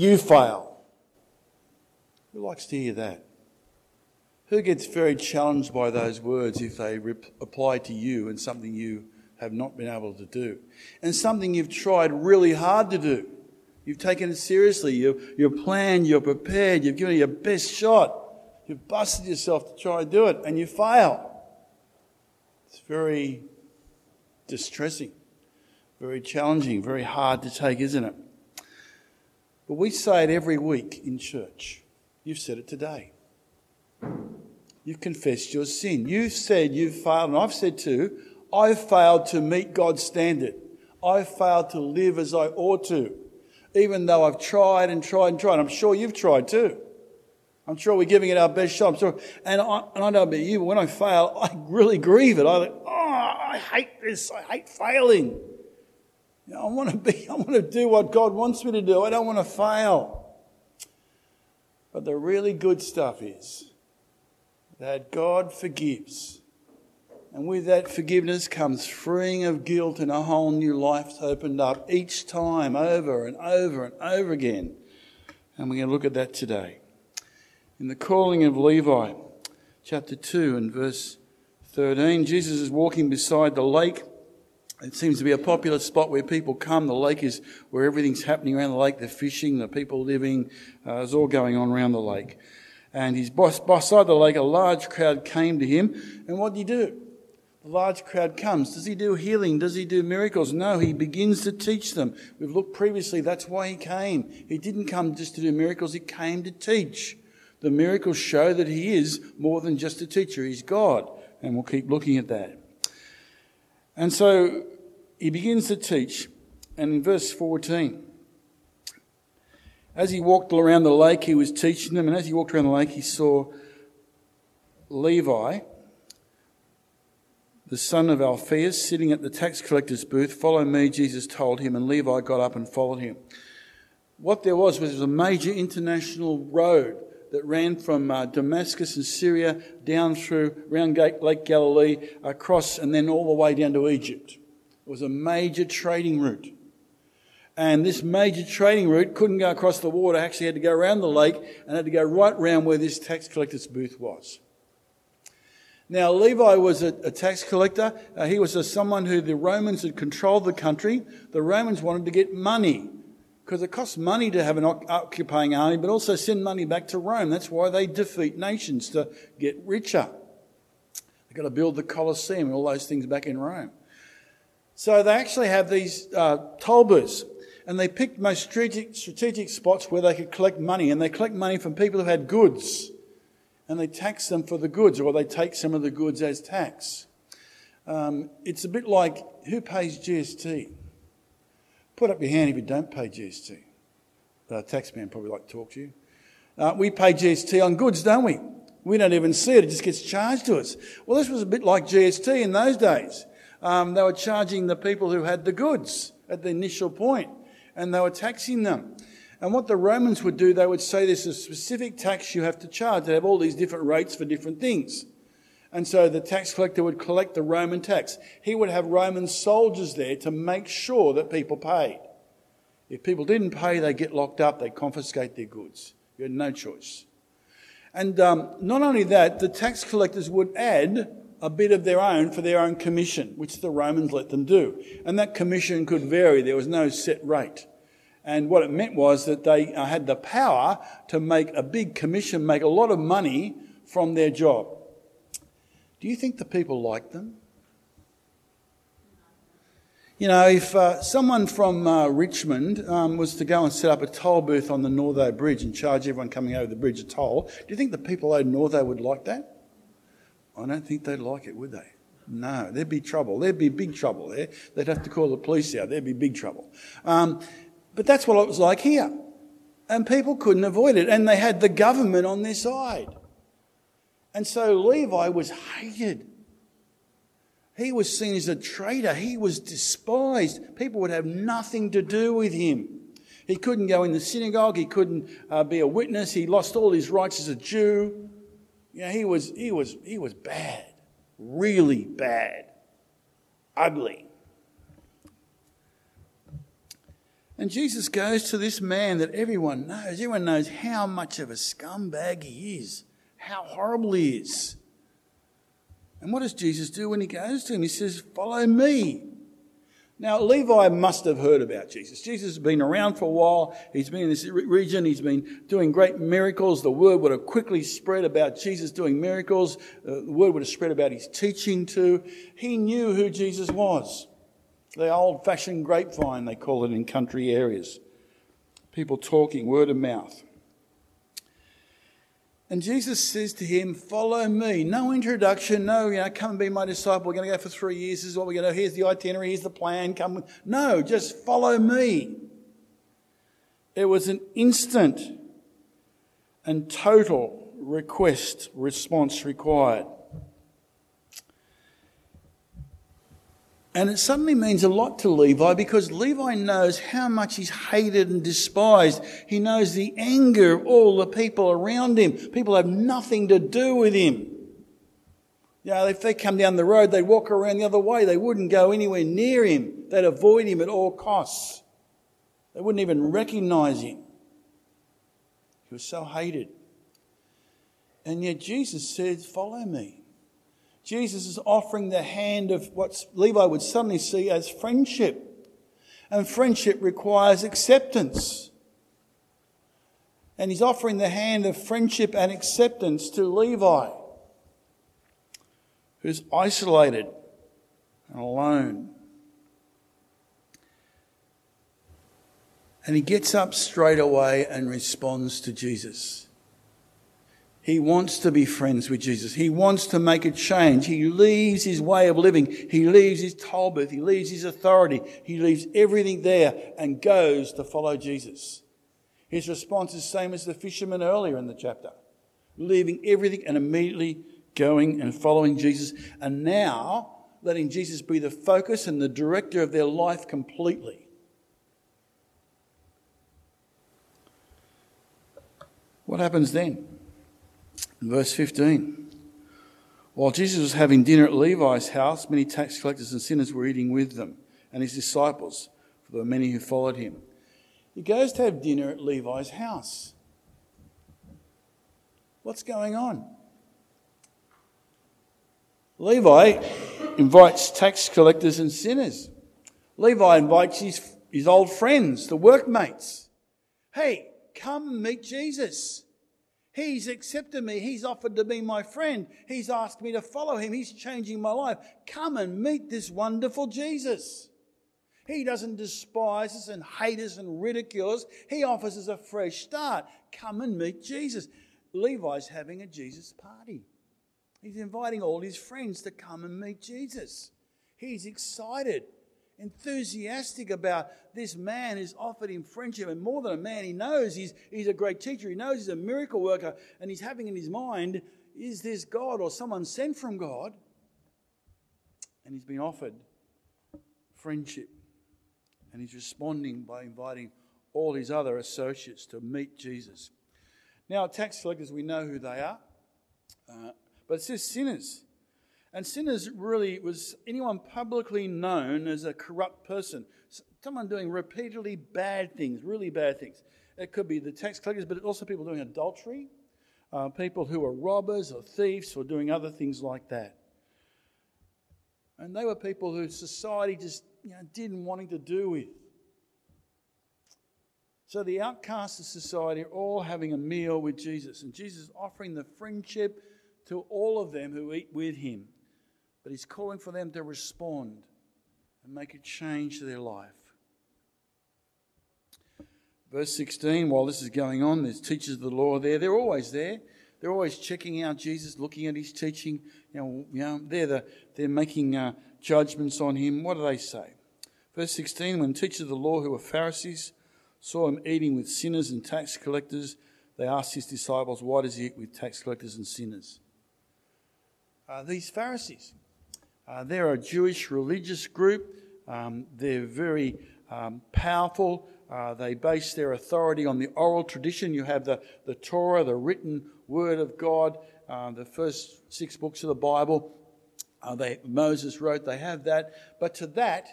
you fail. Who likes to hear that? Who gets very challenged by those words if they rep- apply to you and something you have not been able to do? And something you've tried really hard to do. You've taken it seriously. You've, you're planned, you're prepared, you've given it your best shot. You've busted yourself to try and do it, and you fail. It's very distressing, very challenging, very hard to take, isn't it? But we say it every week in church. You've said it today. You've confessed your sin. You've said you've failed, and I've said too, I've failed to meet God's standard. I've failed to live as I ought to, even though I've tried and tried and tried. I'm sure you've tried too. I'm sure we're giving it our best shot. I'm sure, and I, and I know about you, but when I fail, I really grieve it. I like, oh, I hate this. I hate failing. You know, I want to be, I want to do what God wants me to do. I don't want to fail. But the really good stuff is that God forgives. And with that forgiveness comes freeing of guilt and a whole new life opened up each time, over and over and over again. And we're going to look at that today. In the calling of Levi, chapter 2 and verse 13, Jesus is walking beside the lake. It seems to be a popular spot where people come. The lake is where everything's happening around the lake. The fishing, the people living, uh, it's all going on around the lake. And he's beside the lake. A large crowd came to him. And what did he do? The large crowd comes. Does he do healing? Does he do miracles? No, he begins to teach them. We've looked previously, that's why he came. He didn't come just to do miracles, he came to teach. The miracles show that he is more than just a teacher, he's God. And we'll keep looking at that. And so he begins to teach. And in verse 14, as he walked around the lake, he was teaching them. And as he walked around the lake, he saw Levi, the son of Alphaeus, sitting at the tax collector's booth. Follow me, Jesus told him. And Levi got up and followed him. What there was was a major international road that ran from uh, Damascus in Syria down through around Lake Galilee, across, and then all the way down to Egypt. Was a major trading route. And this major trading route couldn't go across the water, actually had to go around the lake and had to go right round where this tax collector's booth was. Now, Levi was a, a tax collector. Uh, he was a, someone who the Romans had controlled the country. The Romans wanted to get money because it costs money to have an occupying army, but also send money back to Rome. That's why they defeat nations to get richer. They've got to build the Colosseum and all those things back in Rome. So they actually have these uh, and they picked most strategic, strategic spots where they could collect money, and they collect money from people who had goods, and they tax them for the goods, or they take some of the goods as tax. Um, it's a bit like who pays GST? Put up your hand if you don't pay GST. The taxman probably like to talk to you. Uh, we pay GST on goods, don't we? We don't even see it, it just gets charged to us. Well, this was a bit like GST in those days. Um, they were charging the people who had the goods at the initial point, and they were taxing them. And what the Romans would do, they would say there's a specific tax you have to charge. They have all these different rates for different things. And so the tax collector would collect the Roman tax. He would have Roman soldiers there to make sure that people paid. If people didn't pay, they get locked up, they confiscate their goods. You had no choice. And um, not only that, the tax collectors would add a bit of their own for their own commission, which the Romans let them do. And that commission could vary, there was no set rate. And what it meant was that they uh, had the power to make a big commission, make a lot of money from their job. Do you think the people liked them? You know, if uh, someone from uh, Richmond um, was to go and set up a toll booth on the Northo Bridge and charge everyone coming over the bridge a toll, do you think the people at Northo would like that? I don't think they'd like it, would they? No, there'd be trouble. There'd be big trouble there. They'd have to call the police out. There'd be big trouble. Um, but that's what it was like here. And people couldn't avoid it. And they had the government on their side. And so Levi was hated. He was seen as a traitor. He was despised. People would have nothing to do with him. He couldn't go in the synagogue. He couldn't uh, be a witness. He lost all his rights as a Jew. You know, he was, he was, he was bad. Really bad. Ugly. And Jesus goes to this man that everyone knows. Everyone knows how much of a scumbag he is, how horrible he is. And what does Jesus do when he goes to him? He says, Follow me. Now, Levi must have heard about Jesus. Jesus has been around for a while. He's been in this region. He's been doing great miracles. The word would have quickly spread about Jesus doing miracles. Uh, the word would have spread about his teaching too. He knew who Jesus was. The old fashioned grapevine, they call it in country areas. People talking, word of mouth. And Jesus says to him, Follow me. No introduction, no, you know, come and be my disciple. We're going to go for three years. This is what we're going to do. Here's the itinerary, here's the plan. Come. No, just follow me. It was an instant and total request response required. And it suddenly means a lot to Levi because Levi knows how much he's hated and despised. He knows the anger of all the people around him. People have nothing to do with him. You know, if they come down the road, they'd walk around the other way. They wouldn't go anywhere near him. They'd avoid him at all costs. They wouldn't even recognize him. He was so hated. And yet Jesus said, Follow me. Jesus is offering the hand of what Levi would suddenly see as friendship. And friendship requires acceptance. And he's offering the hand of friendship and acceptance to Levi, who's isolated and alone. And he gets up straight away and responds to Jesus. He wants to be friends with Jesus. He wants to make a change. He leaves his way of living. He leaves his toll booth. He leaves his authority. He leaves everything there and goes to follow Jesus. His response is the same as the fisherman earlier in the chapter. Leaving everything and immediately going and following Jesus. And now letting Jesus be the focus and the director of their life completely. What happens then? Verse 15. While Jesus was having dinner at Levi's house, many tax collectors and sinners were eating with them and his disciples, for there were many who followed him. He goes to have dinner at Levi's house. What's going on? Levi invites tax collectors and sinners. Levi invites his, his old friends, the workmates. Hey, come meet Jesus. He's accepted me. He's offered to be my friend. He's asked me to follow him. He's changing my life. Come and meet this wonderful Jesus. He doesn't despise us and hate us and ridicule us. He offers us a fresh start. Come and meet Jesus. Levi's having a Jesus party. He's inviting all his friends to come and meet Jesus. He's excited enthusiastic about this man who's offered him friendship. And more than a man, he knows he's, he's a great teacher. He knows he's a miracle worker. And he's having in his mind, is this God or someone sent from God? And he's been offered friendship. And he's responding by inviting all his other associates to meet Jesus. Now, tax collectors, we know who they are. Uh, but it says sinners. And sinners really was anyone publicly known as a corrupt person, someone doing repeatedly bad things, really bad things. It could be the tax collectors, but also people doing adultery, uh, people who are robbers or thieves or doing other things like that. And they were people who society just you know, didn't want to do with. So the outcasts of society are all having a meal with Jesus, and Jesus is offering the friendship to all of them who eat with him. But He's calling for them to respond and make a change to their life. Verse 16, while this is going on, there's teachers of the law there. They're always there. They're always checking out Jesus, looking at his teaching. You know, you know they're, the, they're making uh, judgments on him. What do they say? Verse 16, when teachers of the law who were Pharisees saw him eating with sinners and tax collectors, they asked his disciples, Why does he eat with tax collectors and sinners? Uh, these Pharisees, uh, they're a Jewish religious group. Um, they're very um, powerful. Uh, they base their authority on the oral tradition. You have the, the Torah, the written word of God, uh, the first six books of the Bible. Uh, Moses wrote, they have that. But to that,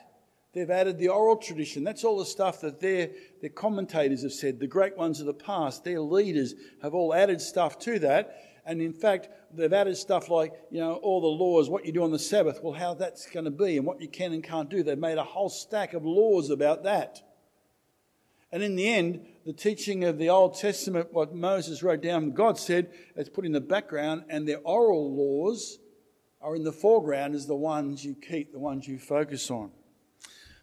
They've added the oral tradition. That's all the stuff that their, their commentators have said. The great ones of the past, their leaders, have all added stuff to that. And in fact, they've added stuff like, you know, all the laws, what you do on the Sabbath, well, how that's going to be, and what you can and can't do. They've made a whole stack of laws about that. And in the end, the teaching of the Old Testament, what Moses wrote down, God said, is put in the background, and their oral laws are in the foreground as the ones you keep, the ones you focus on.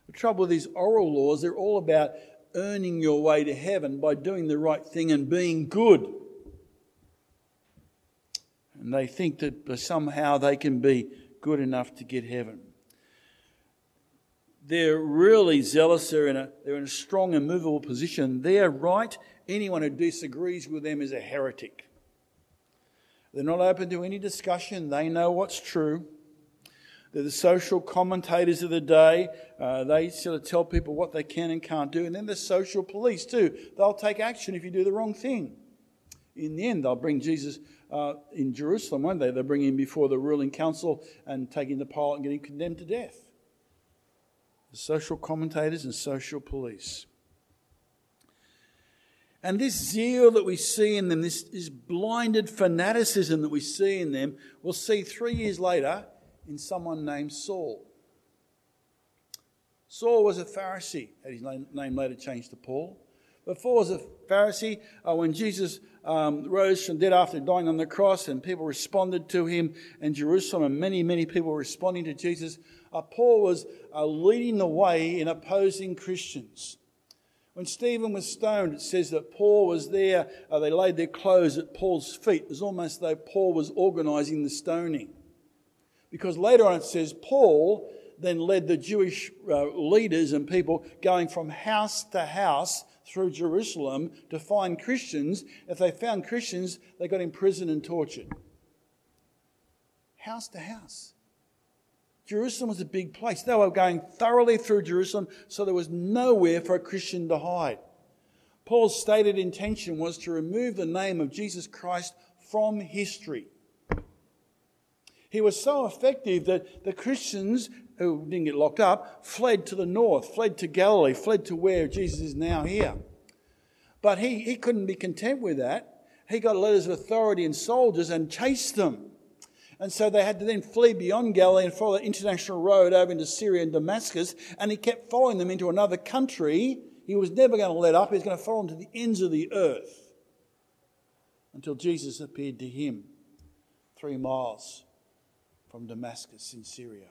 The trouble with these oral laws, they're all about earning your way to heaven by doing the right thing and being good. And they think that somehow they can be good enough to get heaven. They're really zealous, they're in a, they're in a strong and movable position. They're right. Anyone who disagrees with them is a heretic. They're not open to any discussion, they know what's true. They're the social commentators of the day. Uh, they sort of tell people what they can and can't do. And then the social police, too. They'll take action if you do the wrong thing. In the end, they'll bring Jesus uh, in Jerusalem, won't they? They'll bring him before the ruling council and take him to Pilate and get him condemned to death. The social commentators and social police. And this zeal that we see in them, this, this blinded fanaticism that we see in them, we'll see three years later in someone named Saul. Saul was a Pharisee, had his name later changed to Paul. Before was a Pharisee, uh, when Jesus um, rose from dead after dying on the cross, and people responded to him in Jerusalem, and many, many people responding to Jesus. Uh, Paul was uh, leading the way in opposing Christians. When Stephen was stoned, it says that Paul was there. Uh, they laid their clothes at Paul's feet. It was almost though Paul was organizing the stoning. Because later on it says Paul then led the Jewish uh, leaders and people going from house to house through Jerusalem to find Christians. If they found Christians, they got imprisoned and tortured. House to house. Jerusalem was a big place. They were going thoroughly through Jerusalem, so there was nowhere for a Christian to hide. Paul's stated intention was to remove the name of Jesus Christ from history. He was so effective that the Christians who didn't get locked up fled to the north, fled to Galilee, fled to where Jesus is now here. But he, he couldn't be content with that. He got letters of authority and soldiers and chased them. And so they had to then flee beyond Galilee and follow the international road over into Syria and Damascus. And he kept following them into another country. He was never going to let up. He was going to follow them to the ends of the earth until Jesus appeared to him three miles from Damascus in Syria.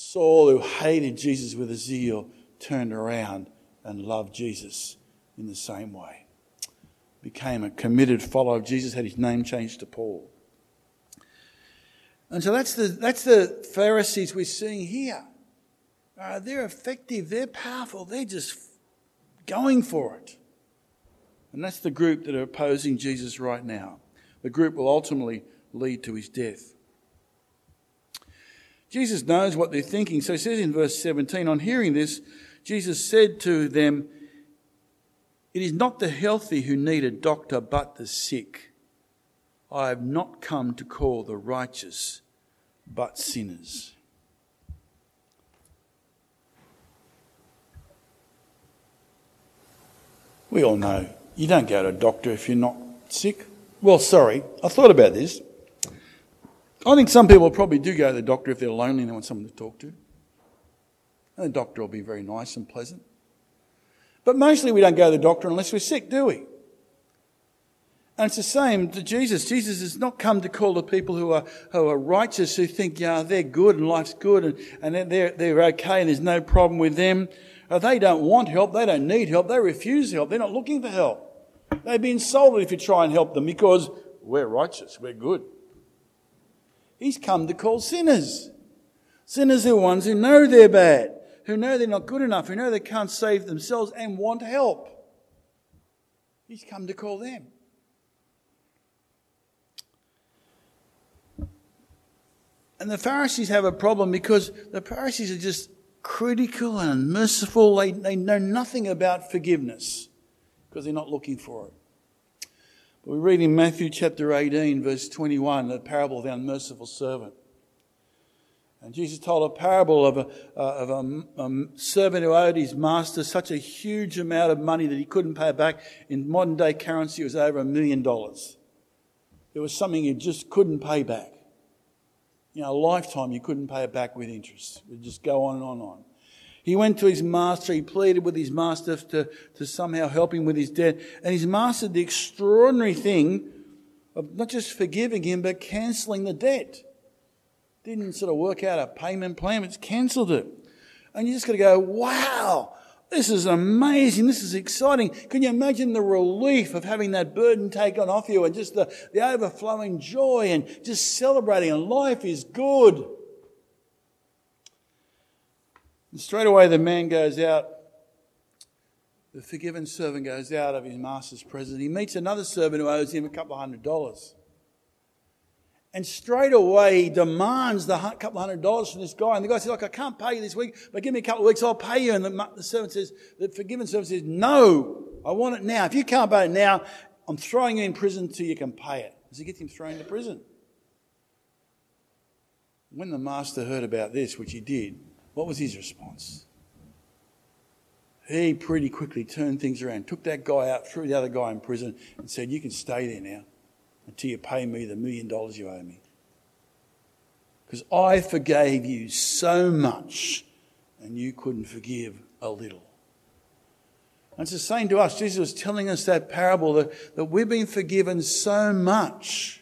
Saul, who hated Jesus with a zeal, turned around and loved Jesus in the same way. Became a committed follower of Jesus, had his name changed to Paul. And so that's the, that's the Pharisees we're seeing here. Uh, they're effective, they're powerful, they're just going for it. And that's the group that are opposing Jesus right now. The group will ultimately lead to his death. Jesus knows what they're thinking. So he says in verse 17, on hearing this, Jesus said to them, It is not the healthy who need a doctor, but the sick. I have not come to call the righteous, but sinners. We all know you don't go to a doctor if you're not sick. Well, sorry, I thought about this. I think some people probably do go to the doctor if they're lonely and they want someone to talk to. And the doctor will be very nice and pleasant. But mostly we don't go to the doctor unless we're sick, do we? And it's the same to Jesus. Jesus has not come to call the people who are, who are righteous, who think, yeah, they're good and life's good and, and they're, they're okay and there's no problem with them. Uh, they don't want help. They don't need help. They refuse help. They're not looking for help. They'd be insulted if you try and help them because we're righteous. We're good. He's come to call sinners. Sinners are ones who know they're bad, who know they're not good enough, who know they can't save themselves and want help. He's come to call them. And the Pharisees have a problem because the Pharisees are just critical and unmerciful. They, they know nothing about forgiveness because they're not looking for it. We read in Matthew chapter 18, verse 21, the parable of the unmerciful servant. And Jesus told a parable of, a, uh, of a, a, servant who owed his master such a huge amount of money that he couldn't pay back. In modern day currency, it was over a million dollars. It was something he just couldn't pay back. You know, a lifetime you couldn't pay it back with interest. It would just go on and on and on. He went to his master, he pleaded with his master to, to somehow help him with his debt. And his master did the extraordinary thing of not just forgiving him, but cancelling the debt. Didn't sort of work out a payment plan, but cancelled it. And you just got to go, wow, this is amazing. This is exciting. Can you imagine the relief of having that burden taken off you and just the, the overflowing joy and just celebrating and life is good. And straight away the man goes out, the forgiven servant goes out of his master's presence. He meets another servant who owes him a couple of hundred dollars. And straight away he demands the couple of hundred dollars from this guy. And the guy says, Look, I can't pay you this week, but give me a couple of weeks, I'll pay you. And the, the servant says, the forgiven servant says, No, I want it now. If you can't pay it now, I'm throwing you in prison until you can pay it. Does he gets him thrown into prison? When the master heard about this, which he did, what was his response? He pretty quickly turned things around, took that guy out, threw the other guy in prison, and said, You can stay there now until you pay me the million dollars you owe me. Because I forgave you so much and you couldn't forgive a little. And it's the same to us. Jesus was telling us that parable that, that we've been forgiven so much.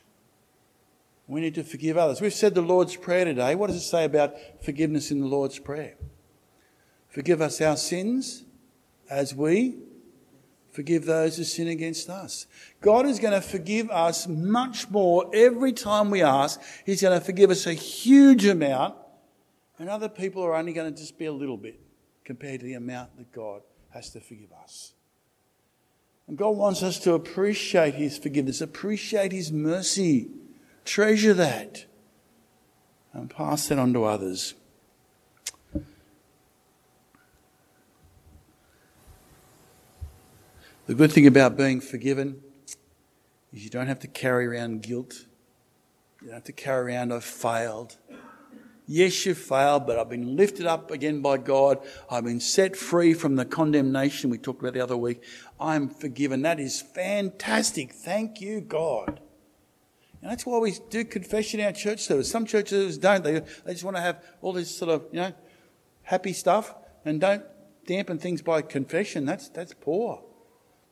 We need to forgive others. We've said the Lord's Prayer today. What does it say about forgiveness in the Lord's Prayer? Forgive us our sins as we forgive those who sin against us. God is going to forgive us much more every time we ask. He's going to forgive us a huge amount, and other people are only going to just be a little bit compared to the amount that God has to forgive us. And God wants us to appreciate His forgiveness, appreciate His mercy, treasure that, and pass that on to others. The good thing about being forgiven is you don't have to carry around guilt. You don't have to carry around, I've failed. Yes, you've failed, but I've been lifted up again by God. I've been set free from the condemnation we talked about the other week. I'm forgiven. That is fantastic. Thank you, God. And that's why we do confession in our church service. Some churches don't. They, they just want to have all this sort of, you know, happy stuff and don't dampen things by confession. That's, that's poor.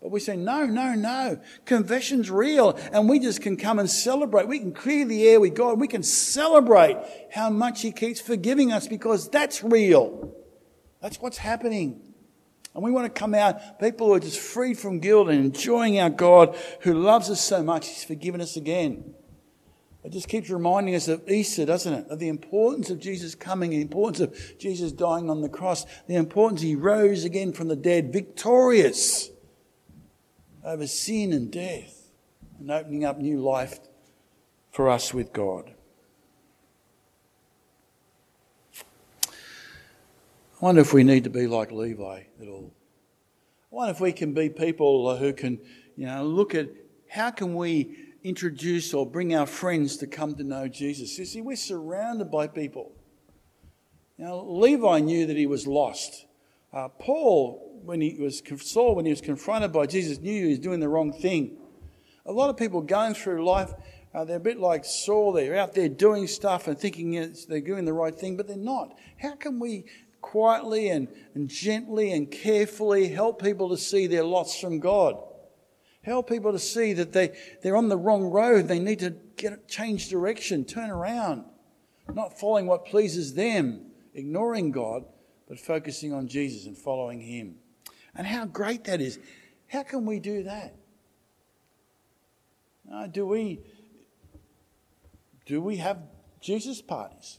But we say, no, no, no. Confession's real. And we just can come and celebrate. We can clear the air with God. We can celebrate how much He keeps forgiving us because that's real. That's what's happening. And we want to come out, people who are just freed from guilt and enjoying our God who loves us so much. He's forgiven us again. It just keeps reminding us of Easter, doesn't it? Of the importance of Jesus coming, the importance of Jesus dying on the cross, the importance He rose again from the dead, victorious over sin and death and opening up new life for us with God. I wonder if we need to be like Levi at all. I wonder if we can be people who can, you know, look at how can we introduce or bring our friends to come to know Jesus. You see, we're surrounded by people. Now, Levi knew that he was lost. Uh, Paul when he was Saul, when he was confronted by Jesus, knew he was doing the wrong thing. A lot of people going through life, uh, they're a bit like Saul. They're out there doing stuff and thinking they're doing the right thing, but they're not. How can we quietly and, and gently and carefully help people to see their loss from God? Help people to see that they, they're on the wrong road. They need to get change direction, turn around, not following what pleases them, ignoring God, but focusing on Jesus and following Him and how great that is. How can we do that? Uh, do we do we have Jesus parties?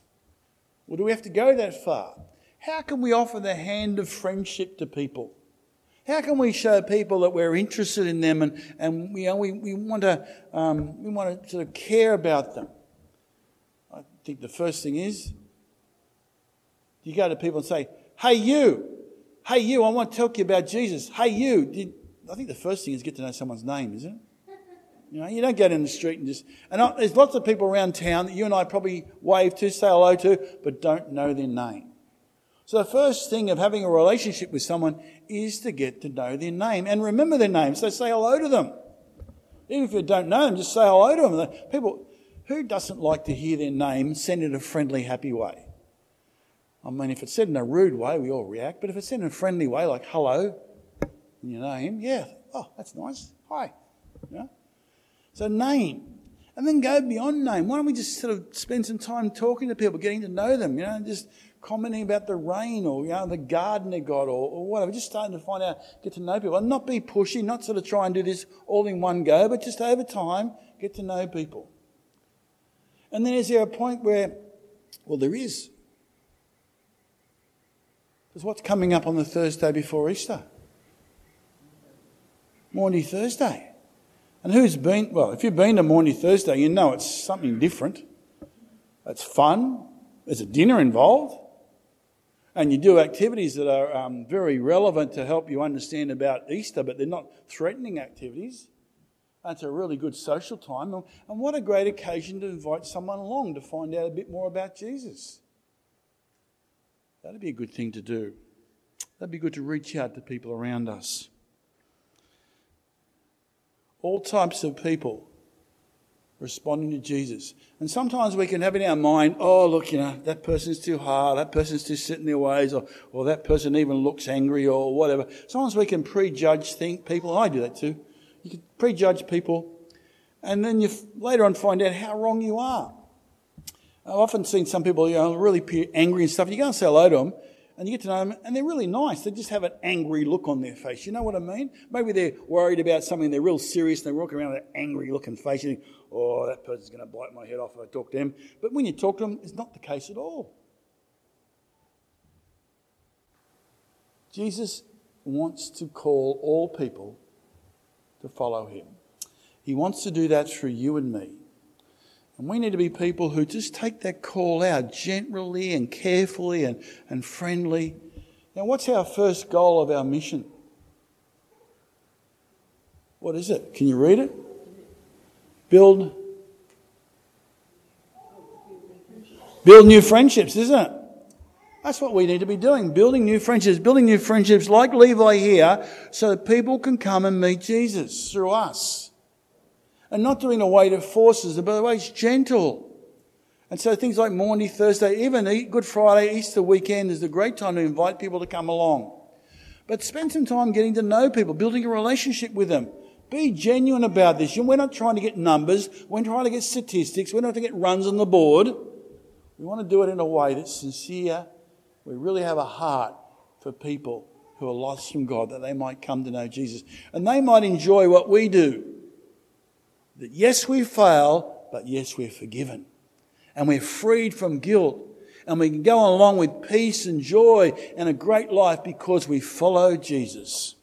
Or do we have to go that far? How can we offer the hand of friendship to people? How can we show people that we're interested in them and, and you know, we, we, want to, um, we want to sort of care about them? I think the first thing is you go to people and say, Hey, you, Hey, you, I want to talk to you about Jesus. Hey, you. Did, I think the first thing is get to know someone's name, isn't it? You know, you don't go down the street and just, and there's lots of people around town that you and I probably wave to, say hello to, but don't know their name. So the first thing of having a relationship with someone is to get to know their name and remember their name. So say hello to them. Even if you don't know them, just say hello to them. People, who doesn't like to hear their name said in a friendly, happy way? I mean, if it's said in a rude way, we all react, but if it's said in a friendly way, like hello, you know him, yeah, oh, that's nice, hi. Yeah. So name. And then go beyond name. Why don't we just sort of spend some time talking to people, getting to know them, you know, just commenting about the rain or, you know, the garden they got or, or whatever. Just starting to find out, get to know people. And not be pushy, not sort of try and do this all in one go, but just over time, get to know people. And then is there a point where, well, there is. Because what's coming up on the Thursday before Easter? Maundy Thursday. And who's been, well, if you've been to Maundy Thursday, you know it's something different. It's fun. There's a dinner involved. And you do activities that are um, very relevant to help you understand about Easter, but they're not threatening activities. That's a really good social time. And what a great occasion to invite someone along to find out a bit more about Jesus. That'd be a good thing to do. That'd be good to reach out to people around us all types of people responding to Jesus. And sometimes we can have in our mind, oh, look, you know, that person's too hard, that person's too set in their ways, or, or that person even looks angry, or whatever. Sometimes we can prejudge think people, I do that too. You can prejudge people, and then you later on find out how wrong you are. I've often seen some people, you know, really angry and stuff. You go and say hello to them, and you get to know them, and they're really nice. They just have an angry look on their face. You know what I mean? Maybe they're worried about something, they're real serious, and they walk around with an angry looking face. You think, oh, that person's going to bite my head off if I talk to them. But when you talk to them, it's not the case at all. Jesus wants to call all people to follow him. He wants to do that through you and me. And we need to be people who just take that call out gently and carefully and, and friendly. Now, what's our first goal of our mission? What is it? Can you read it? Build. Build new friendships, isn't it? That's what we need to be doing. Building new friendships, building new friendships like Levi here so that people can come and meet Jesus through us. And not doing a away to forces, but the way it's gentle. And so things like Maundy Thursday, even Good Friday, Easter weekend is a great time to invite people to come along. But spend some time getting to know people, building a relationship with them. Be genuine about this. We're not trying to get numbers. We're trying to get statistics. We're not trying to get runs on the board. We want to do it in a way that's sincere. We really have a heart for people who are lost from God, that they might come to know Jesus. And they might enjoy what we do. That yes, we fail, but yes, we're forgiven. And we're freed from guilt. And we can go along with peace and joy and a great life because we follow Jesus.